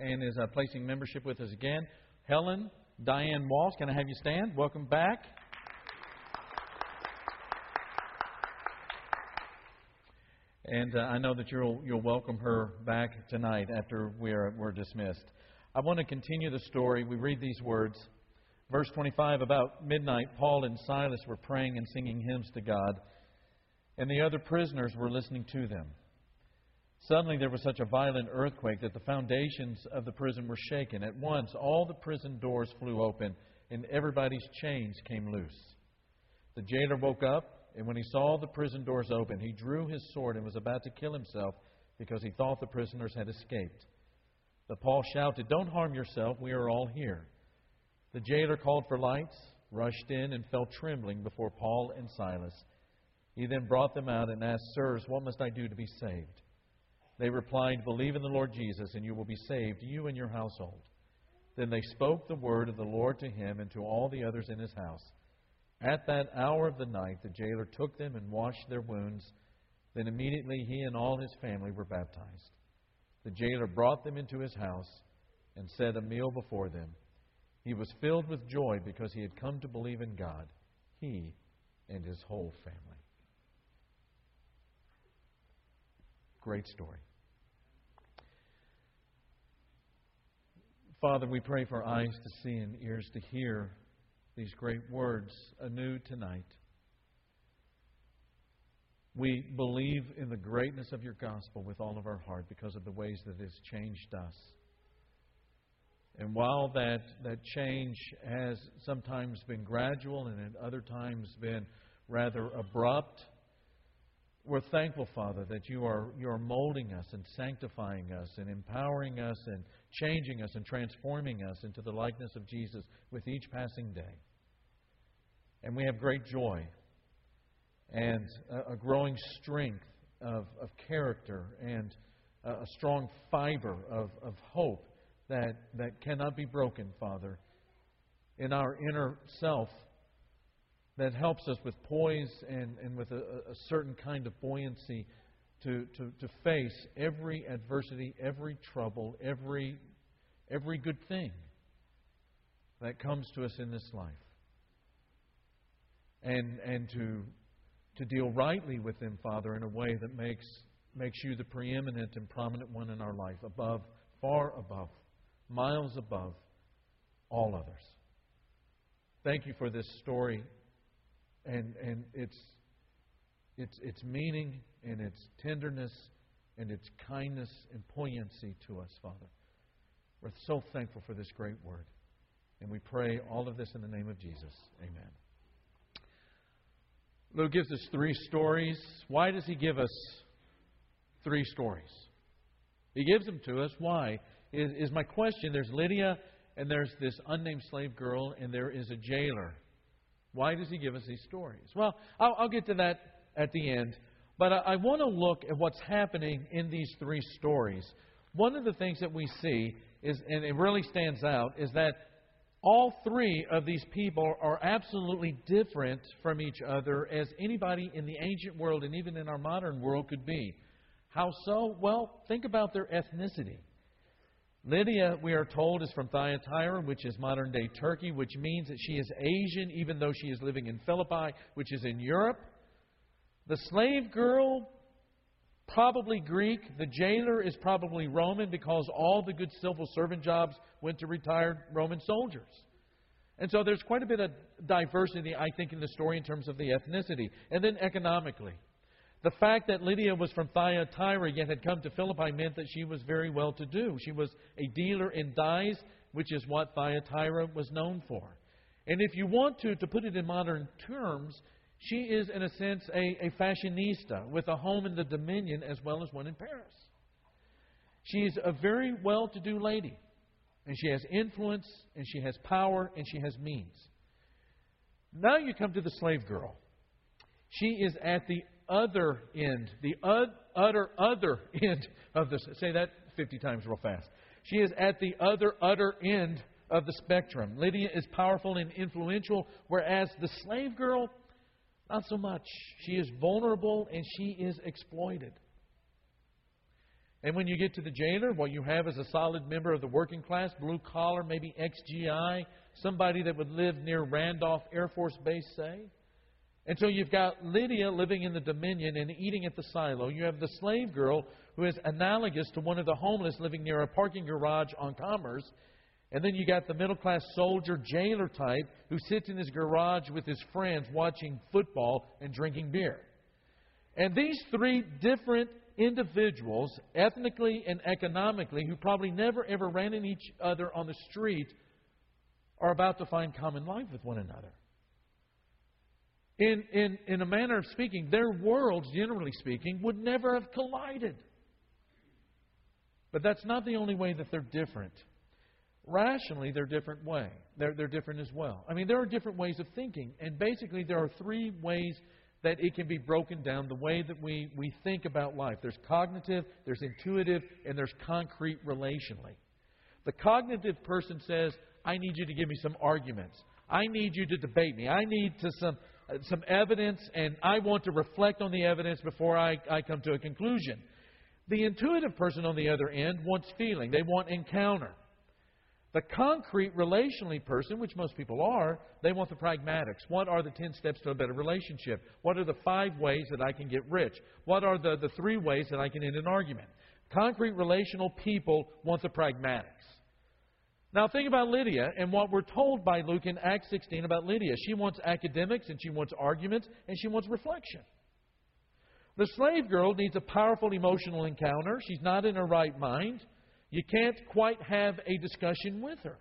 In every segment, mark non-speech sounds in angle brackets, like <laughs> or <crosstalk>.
and is uh, placing membership with us again. Helen Diane Walsh, can I have you stand? Welcome back. And uh, I know that you'll, you'll welcome her back tonight after we're, we're dismissed. I want to continue the story. We read these words. Verse 25 About midnight, Paul and Silas were praying and singing hymns to God, and the other prisoners were listening to them. Suddenly there was such a violent earthquake that the foundations of the prison were shaken. At once all the prison doors flew open, and everybody's chains came loose. The jailer woke up and when he saw the prison doors open, he drew his sword and was about to kill himself because he thought the prisoners had escaped. But Paul shouted, Don't harm yourself, we are all here. The jailer called for lights, rushed in, and fell trembling before Paul and Silas. He then brought them out and asked, Sirs, what must I do to be saved? They replied, Believe in the Lord Jesus, and you will be saved, you and your household. Then they spoke the word of the Lord to him and to all the others in his house. At that hour of the night, the jailer took them and washed their wounds. Then immediately he and all his family were baptized. The jailer brought them into his house and set a meal before them. He was filled with joy because he had come to believe in God, he and his whole family. Great story. Father, we pray for eyes to see and ears to hear these great words anew tonight. We believe in the greatness of your gospel with all of our heart because of the ways that it has changed us. And while that, that change has sometimes been gradual and at other times been rather abrupt, we're thankful, Father, that you are, you are molding us and sanctifying us and empowering us and changing us and transforming us into the likeness of Jesus with each passing day. And we have great joy and a, a growing strength of, of character and a, a strong fiber of, of hope that, that cannot be broken, Father, in our inner self that helps us with poise and, and with a, a certain kind of buoyancy to, to, to face every adversity, every trouble, every, every good thing that comes to us in this life. And, and to, to deal rightly with them, Father, in a way that makes, makes you the preeminent and prominent one in our life, above, far above, miles above all others. Thank you for this story and, and its, its, its meaning and its tenderness and its kindness and poignancy to us, Father. We're so thankful for this great word. And we pray all of this in the name of Jesus. Amen. Luke gives us three stories. Why does he give us three stories? He gives them to us. Why? Is, is my question. There's Lydia, and there's this unnamed slave girl, and there is a jailer. Why does he give us these stories? Well, I'll, I'll get to that at the end. But I, I want to look at what's happening in these three stories. One of the things that we see is, and it really stands out, is that all three of these people are absolutely different from each other as anybody in the ancient world and even in our modern world could be. How so? Well, think about their ethnicity. Lydia, we are told, is from Thyatira, which is modern day Turkey, which means that she is Asian, even though she is living in Philippi, which is in Europe. The slave girl, probably Greek. The jailer is probably Roman because all the good civil servant jobs went to retired Roman soldiers. And so there's quite a bit of diversity, I think, in the story in terms of the ethnicity. And then economically. The fact that Lydia was from Thyatira yet had come to Philippi meant that she was very well to do. She was a dealer in dyes, which is what Thyatira was known for. And if you want to, to put it in modern terms, she is, in a sense, a, a fashionista with a home in the Dominion as well as one in Paris. She's a very well to do lady, and she has influence, and she has power, and she has means. Now you come to the slave girl. She is at the other end, the utter, other <laughs> end of this. Say that 50 times real fast. She is at the other, utter end of the spectrum. Lydia is powerful and influential, whereas the slave girl not so much. She is vulnerable and she is exploited. And when you get to the jailer, what you have is a solid member of the working class, blue collar, maybe ex-GI, somebody that would live near Randolph Air Force Base, say. And so you've got Lydia living in the Dominion and eating at the silo. You have the slave girl who is analogous to one of the homeless living near a parking garage on Commerce. And then you got the middle class soldier jailer type who sits in his garage with his friends watching football and drinking beer. And these three different individuals, ethnically and economically, who probably never ever ran into each other on the street, are about to find common life with one another. In, in, in a manner of speaking, their worlds, generally speaking, would never have collided. But that's not the only way that they're different. Rationally, they're different way. They're, they're different as well. I mean, there are different ways of thinking, and basically, there are three ways that it can be broken down the way that we, we think about life. There's cognitive, there's intuitive, and there's concrete relationally. The cognitive person says, I need you to give me some arguments. I need you to debate me. I need to some, Uh, some evidence, and I want to reflect on the evidence before I, I come to a conclusion. The intuitive person on the other end wants feeling, they want encounter. The concrete, relationally person, which most people are, they want the pragmatics. What are the 10 steps to a better relationship? What are the five ways that I can get rich? What are the, the three ways that I can end an argument? Concrete, relational people want the pragmatics. Now, think about Lydia and what we're told by Luke in Acts 16 about Lydia. She wants academics and she wants arguments and she wants reflection. The slave girl needs a powerful emotional encounter. She's not in her right mind. You can't quite have a discussion with her.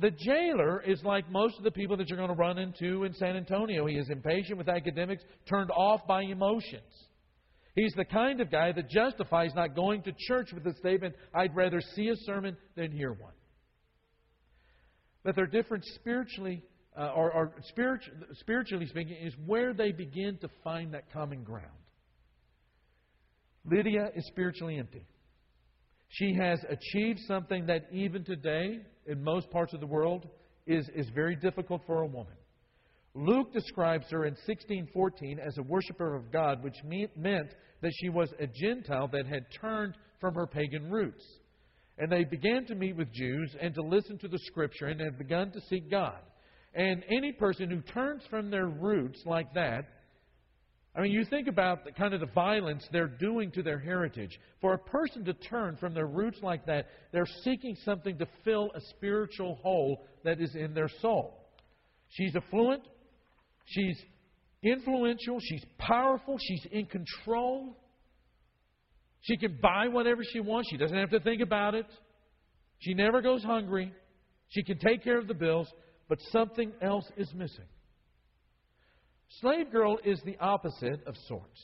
The jailer is like most of the people that you're going to run into in San Antonio. He is impatient with academics, turned off by emotions. He's the kind of guy that justifies not going to church with the statement, I'd rather see a sermon than hear one. But their difference spiritually, uh, or, or spiritually, spiritually speaking, is where they begin to find that common ground. Lydia is spiritually empty. She has achieved something that even today, in most parts of the world, is, is very difficult for a woman. Luke describes her in 1614 as a worshiper of God, which meant that she was a Gentile that had turned from her pagan roots. And they began to meet with Jews and to listen to the Scripture and had begun to seek God. And any person who turns from their roots like that I mean, you think about the kind of the violence they're doing to their heritage. For a person to turn from their roots like that, they're seeking something to fill a spiritual hole that is in their soul. She's affluent, she's influential, she's powerful, she's in control. She can buy whatever she wants. She doesn't have to think about it. She never goes hungry. She can take care of the bills, but something else is missing. Slave girl is the opposite of sorts.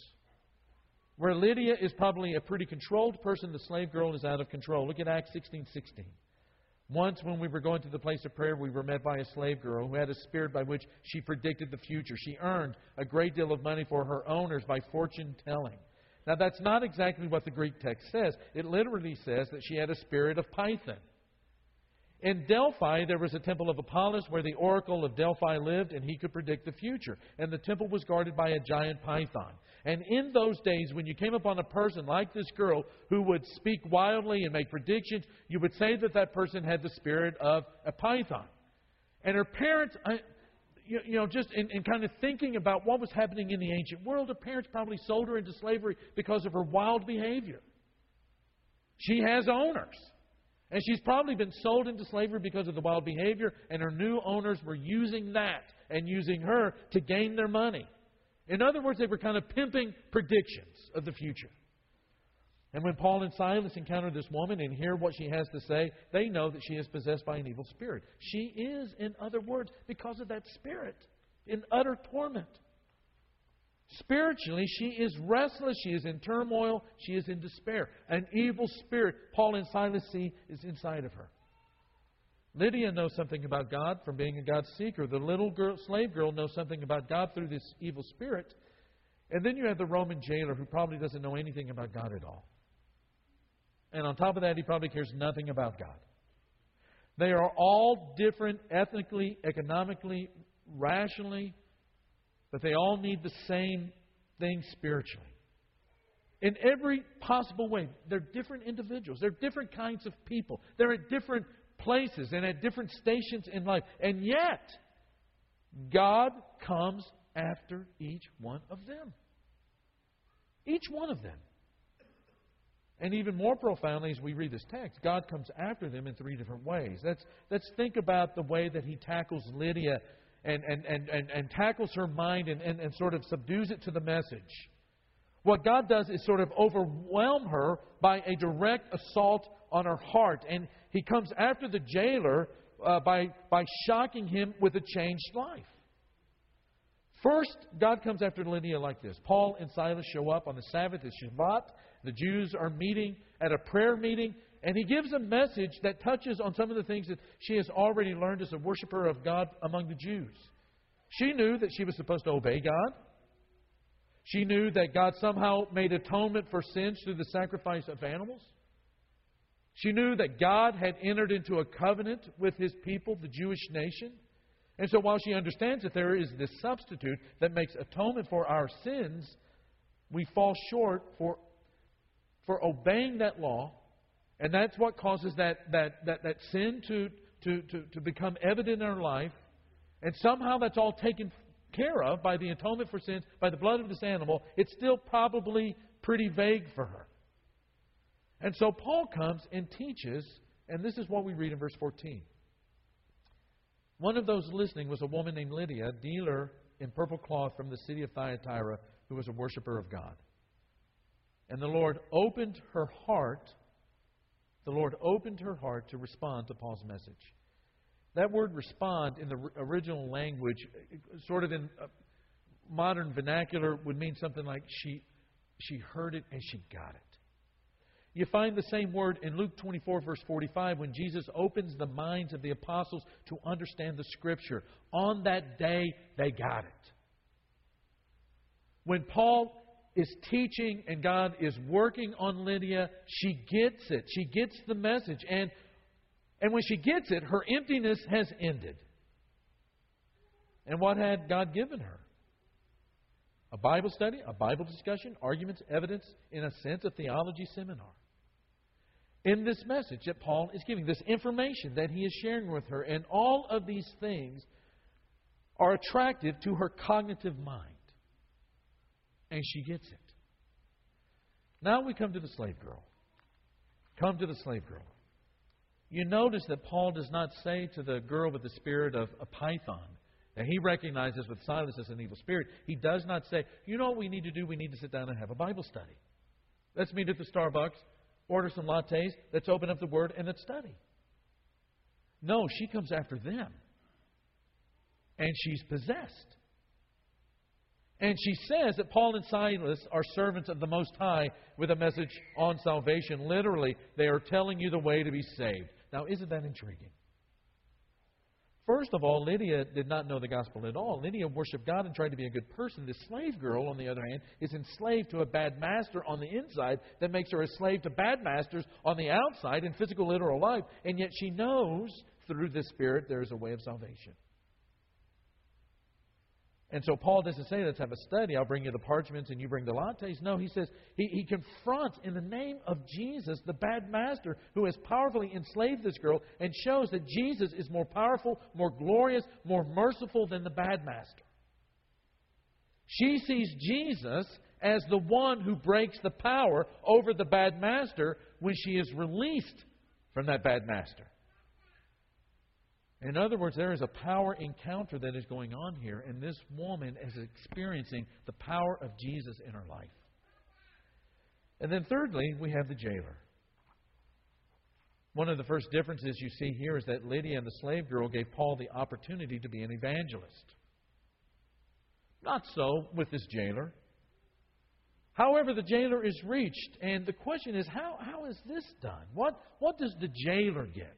Where Lydia is probably a pretty controlled person, the slave girl is out of control. Look at Acts 16 16. Once, when we were going to the place of prayer, we were met by a slave girl who had a spirit by which she predicted the future. She earned a great deal of money for her owners by fortune telling. Now, that's not exactly what the Greek text says. It literally says that she had a spirit of Python. In Delphi, there was a temple of Apollos where the oracle of Delphi lived, and he could predict the future. And the temple was guarded by a giant python. And in those days, when you came upon a person like this girl who would speak wildly and make predictions, you would say that that person had the spirit of a python. And her parents, uh, you, know, just in, in kind of thinking about what was happening in the ancient world, her parents probably sold her into slavery because of her wild behavior. She has owners. And she's probably been sold into slavery because of the wild behavior, and her new owners were using that and using her to gain their money. In other words, they were kind of pimping predictions of the future. And when Paul and Silas encounter this woman and hear what she has to say, they know that she is possessed by an evil spirit. She is, in other words, because of that spirit, in utter torment. Spiritually, she is restless. She is in turmoil. She is in despair. An evil spirit, Paul and Silas see, is inside of her. Lydia knows something about God from being a God seeker. The little girl, slave girl knows something about God through this evil spirit. And then you have the Roman jailer who probably doesn't know anything about God at all. And on top of that, he probably cares nothing about God. They are all different ethnically, economically, rationally, but they all need the same thing spiritually. in every possible way. They're different individuals, they're different kinds of people, they're at different places and at different stations in life. And yet, God comes after each one of them. Each one of them. And even more profoundly, as we read this text, God comes after them in three different ways. Let's, let's think about the way that He tackles Lydia and, and, and, and, and tackles her mind and, and, and sort of subdues it to the message. What God does is sort of overwhelm her by a direct assault on her heart. And He comes after the jailer uh, by, by shocking him with a changed life. First, God comes after Lydia like this. Paul and Silas show up on the Sabbath, it's Shabbat. The Jews are meeting at a prayer meeting, and he gives a message that touches on some of the things that she has already learned as a worshiper of God among the Jews. She knew that she was supposed to obey God. She knew that God somehow made atonement for sins through the sacrifice of animals. She knew that God had entered into a covenant with his people, the Jewish nation. And so while she understands that there is this substitute that makes atonement for our sins, we fall short for, for obeying that law. And that's what causes that, that, that, that sin to, to, to, to become evident in our life. And somehow that's all taken care of by the atonement for sins, by the blood of this animal. It's still probably pretty vague for her. And so Paul comes and teaches, and this is what we read in verse 14. One of those listening was a woman named Lydia, a dealer in purple cloth from the city of Thyatira, who was a worshiper of God. And the Lord opened her heart. The Lord opened her heart to respond to Paul's message. That word respond in the original language, sort of in uh, modern vernacular, would mean something like she, she heard it and she got it. You find the same word in Luke 24, verse 45, when Jesus opens the minds of the apostles to understand the Scripture. On that day, they got it. When Paul is teaching and God is working on Lydia, she gets it. She gets the message. And, and when she gets it, her emptiness has ended. And what had God given her? A Bible study, a Bible discussion, arguments, evidence, in a sense, a theology seminar in this message that Paul is giving, this information that he is sharing with her. And all of these things are attractive to her cognitive mind. And she gets it. Now we come to the slave girl. Come to the slave girl. You notice that Paul does not say to the girl with the spirit of a python, that he recognizes with Silas as an evil spirit. He does not say, you know what we need to do? We need to sit down and have a Bible study. Let's meet at the Starbucks order some lattes, let's open up the Word and let's study. No, she comes after them. And she's possessed. And she says that Paul and Silas are servants of the Most High with a message on salvation. Literally, they are telling you the way to be saved. Now, isn't that intriguing? First of all, Lydia did not know the gospel at all. Lydia worshiped God and tried to be a good person. This slave girl, on the other hand, is enslaved to a bad master on the inside that makes her a slave to bad masters on the outside in physical, literal life. And yet she knows through the Spirit there is a way of salvation. And so Paul doesn't say, let's have a study. I'll bring you the parchments and you bring the lattes. No, he says he, he confronts in the name of Jesus the bad master who has powerfully enslaved this girl and shows that Jesus is more powerful, more glorious, more merciful than the bad master. She sees Jesus as the one who breaks the power over the bad master when she is released from that bad master. In other words, there is a power encounter that is going on here, and this woman is experiencing the power of Jesus in her life. And then, thirdly, we have the jailer. One of the first differences you see here is that Lydia and the slave girl gave Paul the opportunity to be an evangelist. Not so with this jailer. However, the jailer is reached, and the question is how, how is this done? What, what does the jailer get?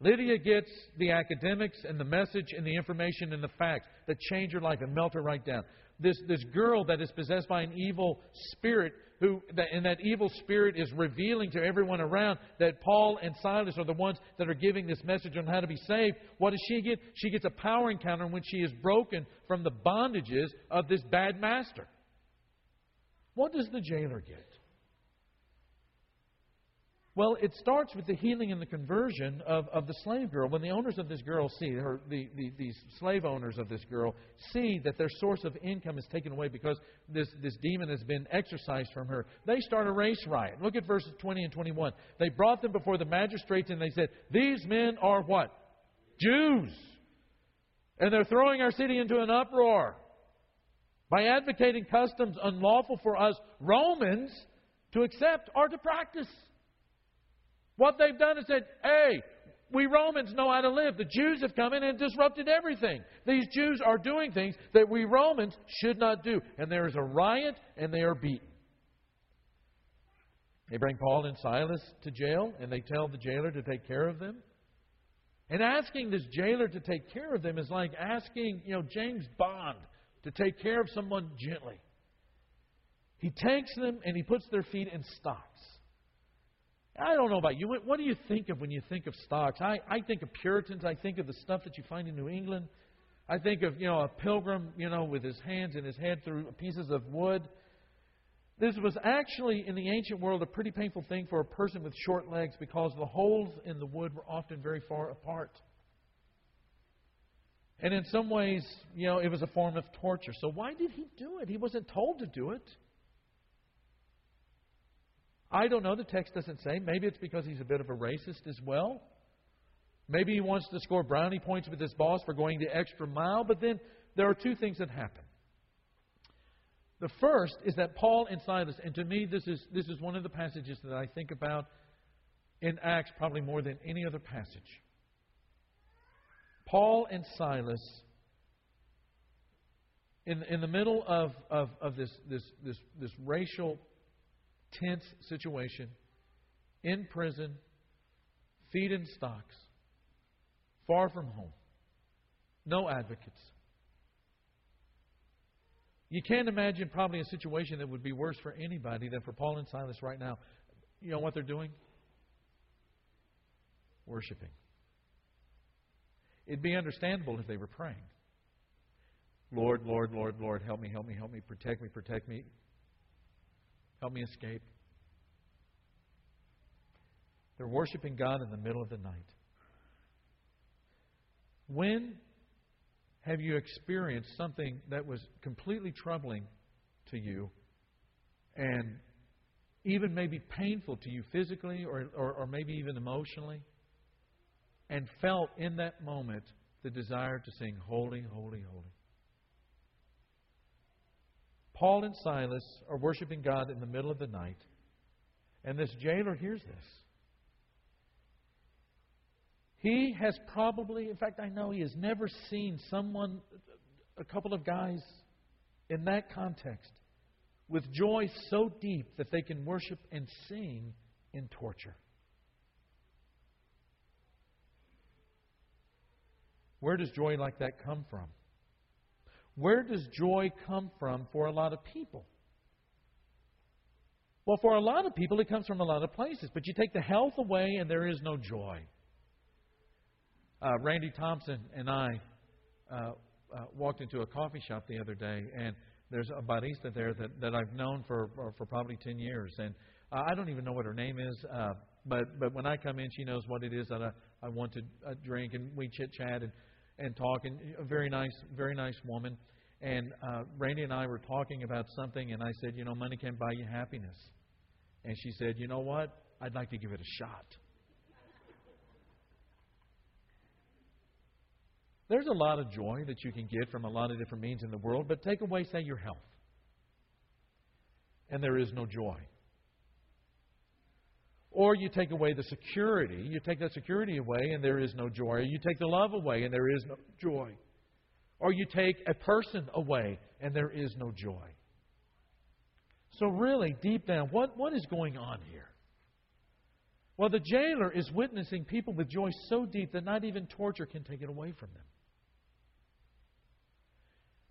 Lydia gets the academics and the message and the information and the facts that change her life and melt her right down. This, this girl that is possessed by an evil spirit, who, and that evil spirit is revealing to everyone around that Paul and Silas are the ones that are giving this message on how to be saved. What does she get? She gets a power encounter when she is broken from the bondages of this bad master. What does the jailer get? Well, it starts with the healing and the conversion of, of the slave girl. When the owners of this girl see, her, the, the, these slave owners of this girl see that their source of income is taken away because this, this demon has been exorcised from her, they start a race riot. Look at verses 20 and 21. They brought them before the magistrates and they said, These men are what? Jews. And they're throwing our city into an uproar by advocating customs unlawful for us Romans to accept or to practice. What they've done is said, hey, we Romans know how to live. The Jews have come in and disrupted everything. These Jews are doing things that we Romans should not do. And there is a riot and they are beaten. They bring Paul and Silas to jail and they tell the jailer to take care of them. And asking this jailer to take care of them is like asking, you know, James Bond to take care of someone gently. He takes them and he puts their feet in stocks. I don't know about you. What do you think of when you think of stocks? I, I think of Puritans. I think of the stuff that you find in New England. I think of, you know, a pilgrim, you know, with his hands and his head through pieces of wood. This was actually, in the ancient world, a pretty painful thing for a person with short legs because the holes in the wood were often very far apart. And in some ways, you know, it was a form of torture. So why did he do it? He wasn't told to do it. I don't know. The text doesn't say. Maybe it's because he's a bit of a racist as well. Maybe he wants to score brownie points with his boss for going the extra mile. But then there are two things that happen. The first is that Paul and Silas, and to me, this is, this is one of the passages that I think about in Acts probably more than any other passage. Paul and Silas, in, in the middle of, of, of this, this, this, this racial tense situation, in prison, feet in stocks, far from home, no advocates. You can't imagine probably a situation that would be worse for anybody than for Paul and Silas right now. You know what they're doing? Worshipping. It'd be understandable if they were praying. Lord, Lord, Lord, Lord, help me, help me, help me, protect me, protect me. Help me escape. They're worshiping God in the middle of the night. When have you experienced something that was completely troubling to you and even maybe painful to you physically or, or, or, maybe even emotionally and felt in that moment the desire to sing, Holy, Holy, Holy? Paul and Silas are worshiping God in the middle of the night, and this jailer hears this. He has probably, in fact, I know he has never seen someone, a couple of guys in that context, with joy so deep that they can worship and sing in torture. Where does joy like that come from? Where does joy come from for a lot of people? Well, for a lot of people, it comes from a lot of places. But you take the health away, and there is no joy. Uh, Randy Thompson and I uh, uh, walked into a coffee shop the other day, and there's a barista there that, that I've known for for probably ten years, and uh, I don't even know what her name is. Uh, but but when I come in, she knows what it is that I, I want to uh, drink, and we chit chat. And and talking. A very nice, very nice woman. And uh, Randy and I were talking about something, and I said, you know, money can't buy you happiness. And she said, you know what? I'd like to give it a shot. There's a lot of joy that you can get from a lot of different means in the world, but take away, say, your health. And there is no joy. Or you take away the security. You take that security away and there is no joy. You take the love away and there is no joy. Or you take a person away and there is no joy. So, really, deep down, what, what is going on here? Well, the jailer is witnessing people with joy so deep that not even torture can take it away from them.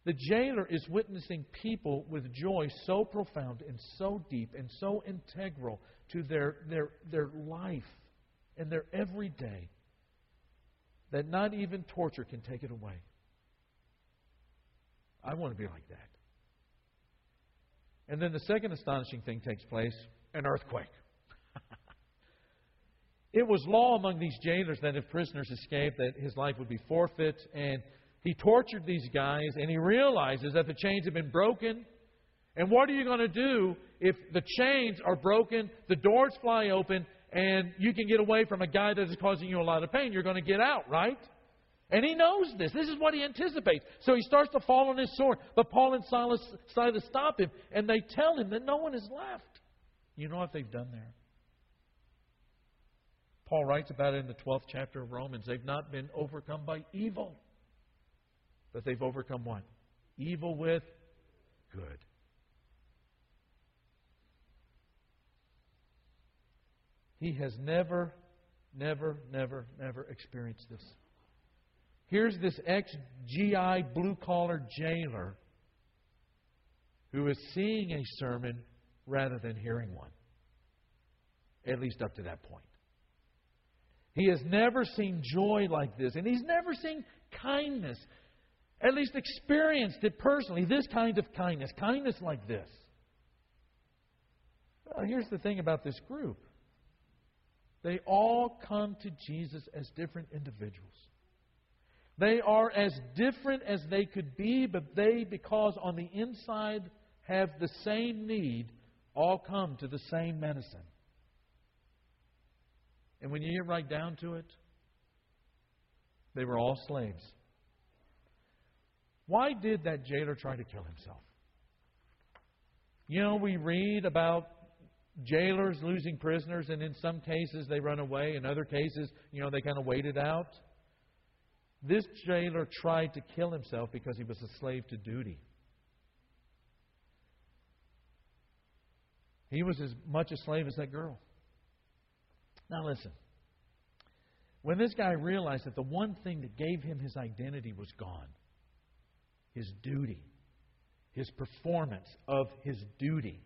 The jailer is witnessing people with joy so profound and so deep and so integral to their, their, their life and their everyday that not even torture can take it away. I want to be like that. And then the second astonishing thing takes place an earthquake. <laughs> it was law among these jailers that if prisoners escaped, that his life would be forfeit. And he tortured these guys, and he realizes that the chains have been broken. And what are you going to do if the chains are broken, the doors fly open, and you can get away from a guy that is causing you a lot of pain? You're going to get out, right? And he knows this. This is what he anticipates. So he starts to fall on his sword. But Paul and Silas decide to stop him, and they tell him that no one is left. You know what they've done there? Paul writes about it in the 12th chapter of Romans. They've not been overcome by evil, but they've overcome what? Evil with good. He has never, never, never, never experienced this. Here's this ex GI blue collar jailer who is seeing a sermon rather than hearing one, at least up to that point. He has never seen joy like this, and he's never seen kindness, at least experienced it personally, this kind of kindness, kindness like this. Well, here's the thing about this group they all come to Jesus as different individuals. They are as different as they could be, but they, because on the inside have the same need, all come to the same medicine. And when you get right down to it, they were all slaves. Why did that jailer try to kill himself? You know, we read about jailers losing prisoners, and in some cases they run away. In other cases, you know, they kind of wait it out. This jailer tried to kill himself because he was a slave to duty. He was as much a slave as that girl. Now, listen. When this guy realized that the one thing that gave him his identity was gone his duty, his performance of his duty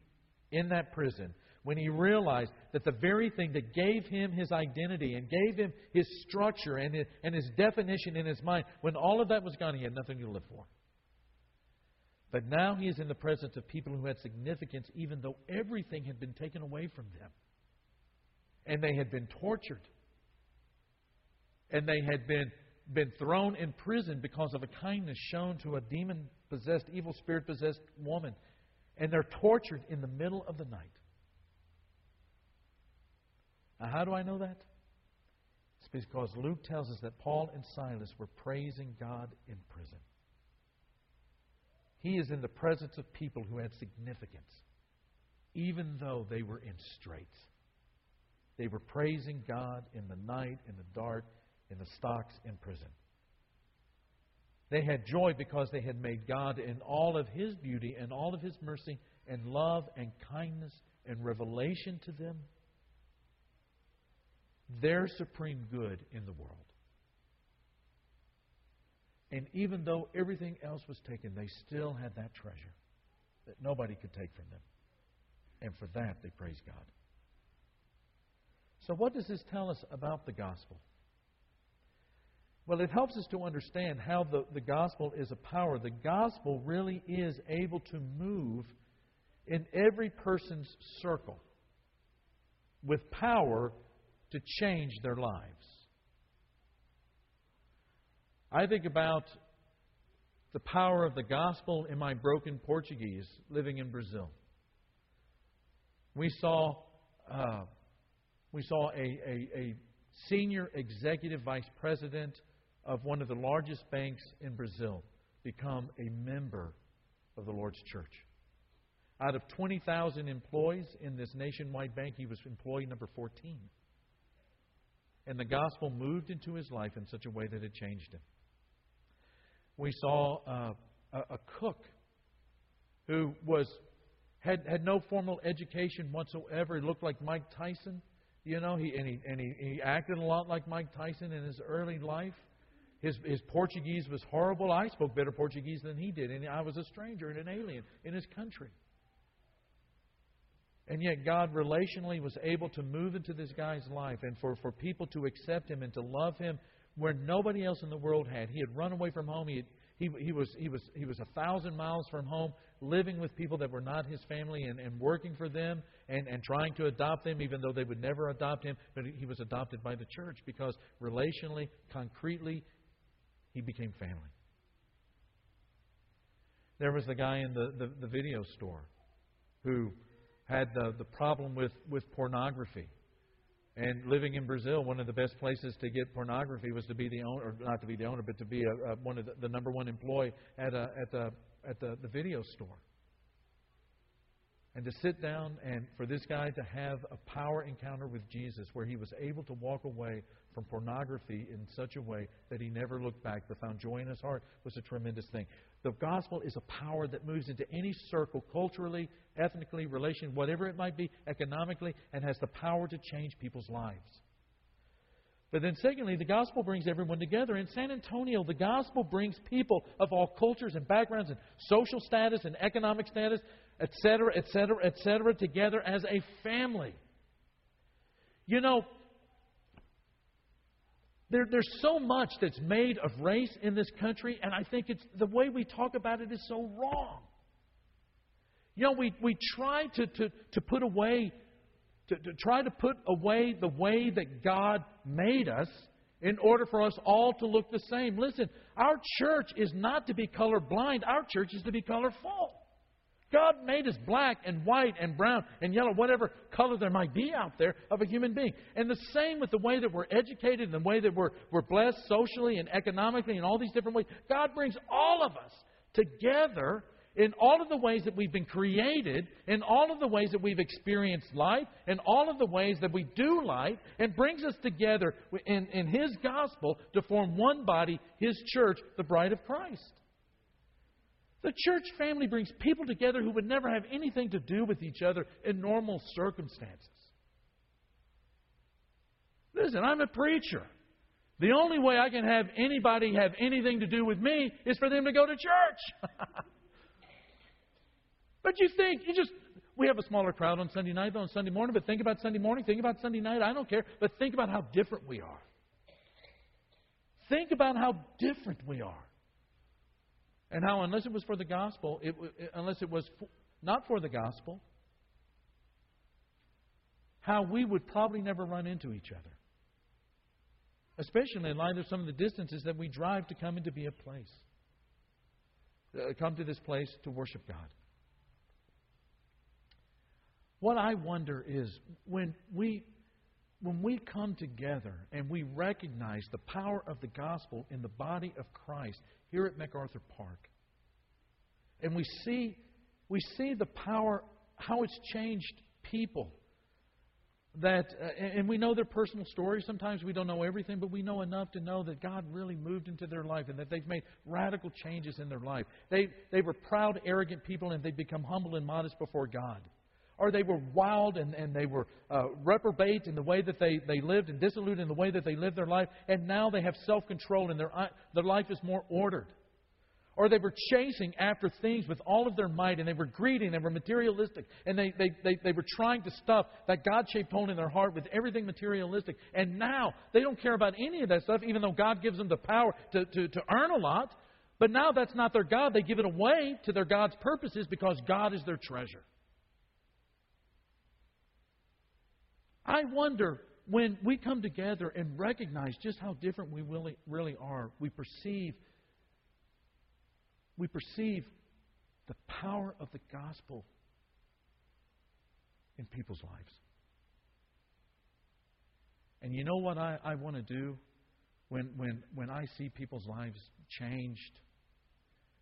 in that prison, when he realized that the very thing that gave him his identity and gave him his structure and his, and his definition in his mind, when all of that was gone, he had nothing to live for. But now he is in the presence of people who had significance, even though everything had been taken away from them. And they had been tortured. And they had been, been thrown in prison because of a kindness shown to a demon possessed, evil spirit possessed woman. And they're tortured in the middle of the night. Now, how do I know that? It's because Luke tells us that Paul and Silas were praising God in prison. He is in the presence of people who had significance, even though they were in straits. They were praising God in the night, in the dark, in the stocks, in prison. They had joy because they had made God in all of His beauty and all of His mercy and love and kindness and revelation to them their supreme good in the world. And even though everything else was taken, they still had that treasure that nobody could take from them. And for that, they praise God. So, what does this tell us about the gospel? Well, it helps us to understand how the, the gospel is a power. The gospel really is able to move in every person's circle with power to change their lives. I think about the power of the gospel in my broken Portuguese living in Brazil. We saw, uh, we saw a, a, a senior executive vice president of one of the largest banks in Brazil become a member of the Lord's church. Out of 20,000 employees in this nationwide bank, he was employee number 14. And the gospel moved into his life in such a way that it changed him. We saw a, a cook who was had had no formal education whatsoever. He looked like Mike Tyson, you know. He and he and he, he acted a lot like Mike Tyson in his early life. His his Portuguese was horrible. I spoke better Portuguese than he did, and I was a stranger and an alien in his country. And yet, God relationally was able to move into this guy's life and for, for people to accept him and to love him where nobody else in the world had. He had run away from home. He had, He, he, was, he, was, he was a thousand miles from home, living with people that were not his family and, and working for them and, and trying to adopt them, even though they would never adopt him. But he was adopted by the church because relationally, concretely, he became family. There was the guy in the, the, the video store who had the, the problem with, with pornography. And living in Brazil, one of the best places to get pornography was to be the owner, or not to be the owner, but to be a, a, one of the, the number one employee at, a, at, the, at the, the video store. And to sit down and for this guy to have a power encounter with Jesus where he was able to walk away from pornography in such a way that he never looked back but found joy in his heart was a tremendous thing. The gospel is a power that moves into any circle, culturally, ethnically, relation, whatever it might be, economically, and has the power to change people's lives. But then, secondly, the gospel brings everyone together. In San Antonio, the gospel brings people of all cultures and backgrounds and social status and economic status etc., etc., etc., together as a family. You know, there, there's so much that's made of race in this country, and I think it's the way we talk about it is so wrong. You know, we, we try to, to, to put away, to, to try to put away the way that God made us in order for us all to look the same. Listen, our church is not to be colorblind, our church is to be colorful. God made us black and white and brown and yellow, whatever color there might be out there of a human being. And the same with the way that we're educated and the way that we're, we're blessed socially and economically and all these different ways. God brings all of us together in all of the ways that we've been created, in all of the ways that we've experienced life, in all of the ways that we do life, and brings us together in, in His gospel to form one body, His church, the bride of Christ. The church family brings people together who would never have anything to do with each other in normal circumstances. Listen, I'm a preacher. The only way I can have anybody have anything to do with me is for them to go to church. <laughs> but you think, you just, we have a smaller crowd on Sunday night than on Sunday morning, but think about Sunday morning, think about Sunday night, I don't care, but think about how different we are. Think about how different we are. And how, unless it was for the gospel, it, unless it was for, not for the gospel, how we would probably never run into each other. Especially in light of some of the distances that we drive to come into be a place. Uh, come to this place to worship God. What I wonder is when we when we come together and we recognize the power of the gospel in the body of Christ here at MacArthur Park, and we see, we see the power, how it's changed people. That, uh, and we know their personal stories. Sometimes we don't know everything, but we know enough to know that God really moved into their life and that they've made radical changes in their life. They, they were proud, arrogant people, and they've become humble and modest before God or they were wild and, and they were uh, reprobate in the way that they, they lived and dissolute in the way that they lived their life, and now they have self control and their, uh, their life is more ordered. Or they were chasing after things with all of their might, and they were greedy, and they were materialistic, and they, they, they, they were trying to stuff that God shaped hole in their heart with everything materialistic. And now they don't care about any of that stuff, even though God gives them the power to, to, to earn a lot. But now that's not their God. They give it away to their God's purposes because God is their treasure. I wonder when we come together and recognize just how different we really, really are, we perceive we perceive the power of the gospel in people's lives. And you know what I, I want to do when, when, when I see people's lives changed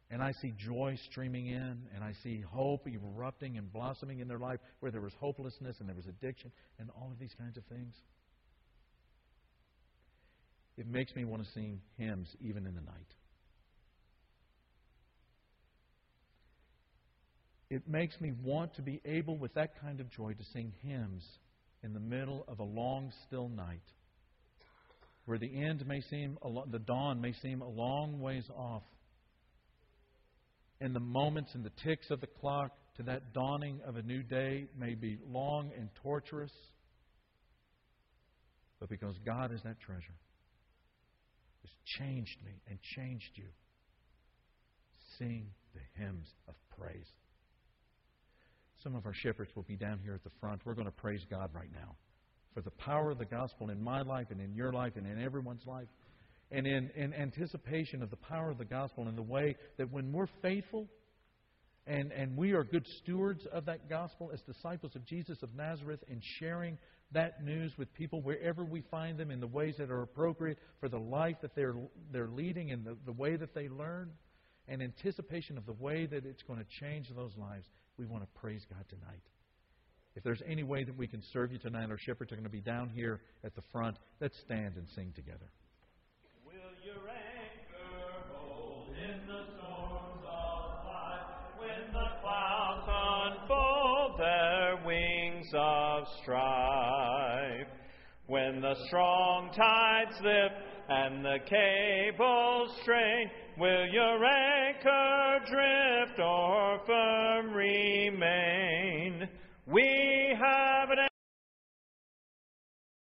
and I see joy streaming in, and I see hope erupting and blossoming in their life where there was hopelessness and there was addiction and all of these kinds of things. It makes me want to sing hymns even in the night. It makes me want to be able, with that kind of joy, to sing hymns in the middle of a long, still night where the end may seem, the dawn may seem a long ways off and the moments and the ticks of the clock to that dawning of a new day may be long and torturous, but because God is that treasure, has changed me and changed you. sing the hymns of praise. Some of our shepherds will be down here at the front. We're going to praise God right now for the power of the gospel in my life and in your life and in everyone's life. And in, in anticipation of the power of the gospel in the way that when we're faithful and, and we are good stewards of that gospel as disciples of Jesus of Nazareth and sharing that news with people wherever we find them in the ways that are appropriate for the life that they're, they're leading and the, the way that they learn, and anticipation of the way that it's going to change those lives, we want to praise God tonight. If there's any way that we can serve you tonight, our shepherds are going to be down here at the front. Let's stand and sing together. Of strife? When the strong tides lift and the cables strain, will your anchor drift or firm remain? We have